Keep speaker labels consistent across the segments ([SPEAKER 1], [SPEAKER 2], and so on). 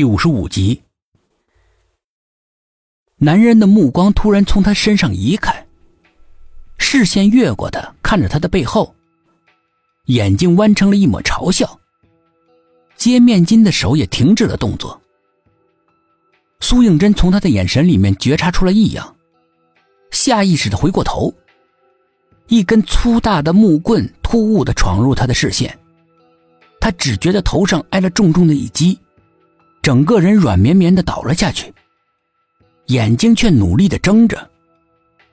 [SPEAKER 1] 第五十五集，男人的目光突然从他身上移开，视线越过他，看着他的背后，眼睛弯成了一抹嘲笑。接面巾的手也停止了动作。苏应真从他的眼神里面觉察出了异样，下意识的回过头，一根粗大的木棍突兀的闯入他的视线，他只觉得头上挨了重重的一击。整个人软绵绵的倒了下去，眼睛却努力的睁着，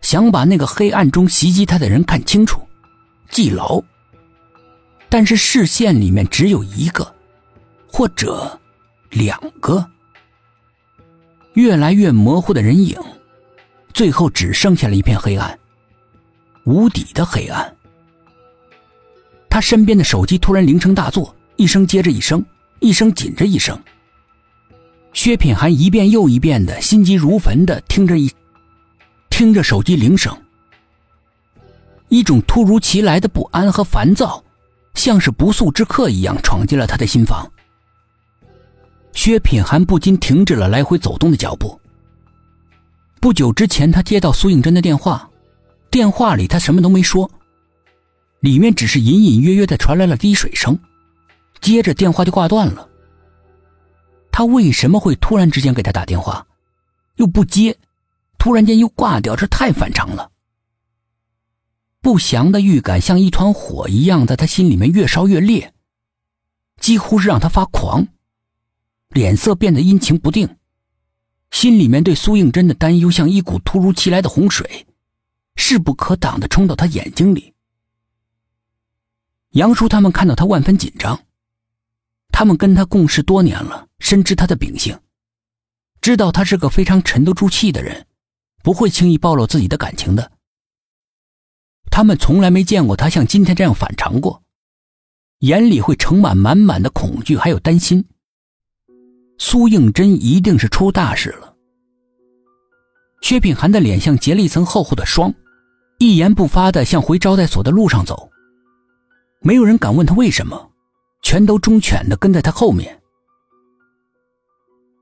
[SPEAKER 1] 想把那个黑暗中袭击他的人看清楚、记牢。但是视线里面只有一个，或者两个，越来越模糊的人影，最后只剩下了一片黑暗，无底的黑暗。他身边的手机突然铃声大作，一声接着一声，一声紧着一声。薛品涵一遍又一遍的心急如焚的听着一，听着手机铃声，一种突如其来的不安和烦躁，像是不速之客一样闯进了他的心房。薛品涵不禁停止了来回走动的脚步。不久之前，他接到苏应真的电话，电话里他什么都没说，里面只是隐隐约约的传来了滴水声，接着电话就挂断了。他为什么会突然之间给他打电话，又不接，突然间又挂掉？这太反常了。不祥的预感像一团火一样，在他心里面越烧越烈，几乎是让他发狂，脸色变得阴晴不定，心里面对苏应真的担忧像一股突如其来的洪水，势不可挡的冲到他眼睛里。杨叔他们看到他万分紧张。他们跟他共事多年了，深知他的秉性，知道他是个非常沉得住气的人，不会轻易暴露自己的感情的。他们从来没见过他像今天这样反常过，眼里会盛满满满的恐惧还有担心。苏应真一定是出大事了。薛品涵的脸像结了一层厚厚的霜，一言不发的向回招待所的路上走，没有人敢问他为什么。全都忠犬的跟在他后面。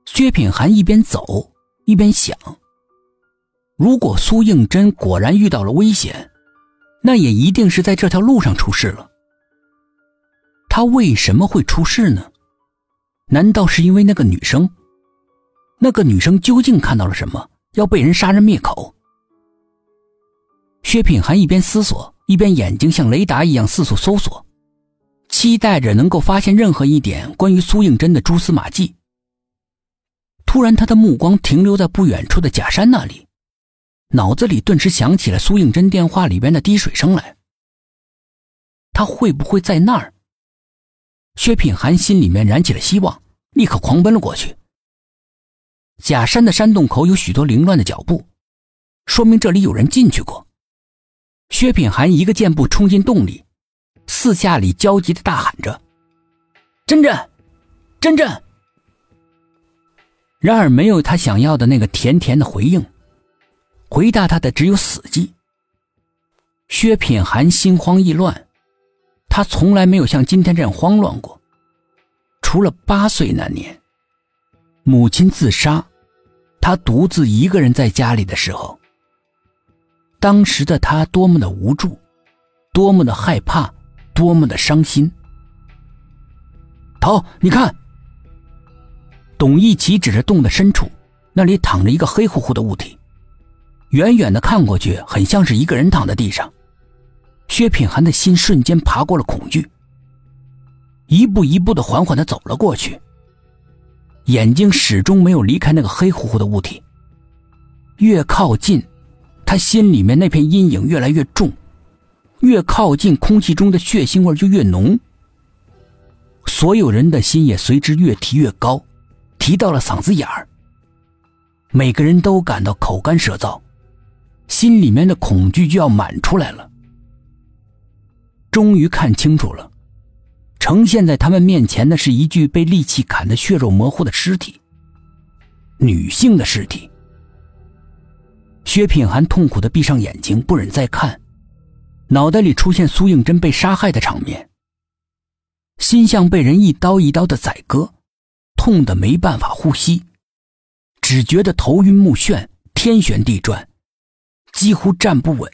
[SPEAKER 1] 薛品涵一边走一边想：如果苏应真果然遇到了危险，那也一定是在这条路上出事了。他为什么会出事呢？难道是因为那个女生？那个女生究竟看到了什么，要被人杀人灭口？薛品涵一边思索，一边眼睛像雷达一样四处搜索。期待着能够发现任何一点关于苏应真的蛛丝马迹。突然，他的目光停留在不远处的假山那里，脑子里顿时想起了苏应真电话里边的滴水声来。他会不会在那儿？薛品涵心里面燃起了希望，立刻狂奔了过去。假山的山洞口有许多凌乱的脚步，说明这里有人进去过。薛品涵一个箭步冲进洞里。四下里焦急的大喊着：“真真，真真！”然而没有他想要的那个甜甜的回应，回答他的只有死寂。薛品涵心慌意乱，他从来没有像今天这样慌乱过。除了八岁那年，母亲自杀，他独自一个人在家里的时候，当时的他多么的无助，多么的害怕。多么的伤心！头，你看，董一奇指着洞的深处，那里躺着一个黑乎乎的物体，远远的看过去，很像是一个人躺在地上。薛品涵的心瞬间爬过了恐惧，一步一步的缓缓的走了过去，眼睛始终没有离开那个黑乎乎的物体。越靠近，他心里面那片阴影越来越重。越靠近，空气中的血腥味就越浓。所有人的心也随之越提越高，提到了嗓子眼儿。每个人都感到口干舌燥，心里面的恐惧就要满出来了。终于看清楚了，呈现在他们面前的是一具被利器砍得血肉模糊的尸体，女性的尸体。薛品涵痛苦的闭上眼睛，不忍再看。脑袋里出现苏应真被杀害的场面，心像被人一刀一刀的宰割，痛得没办法呼吸，只觉得头晕目眩，天旋地转，几乎站不稳。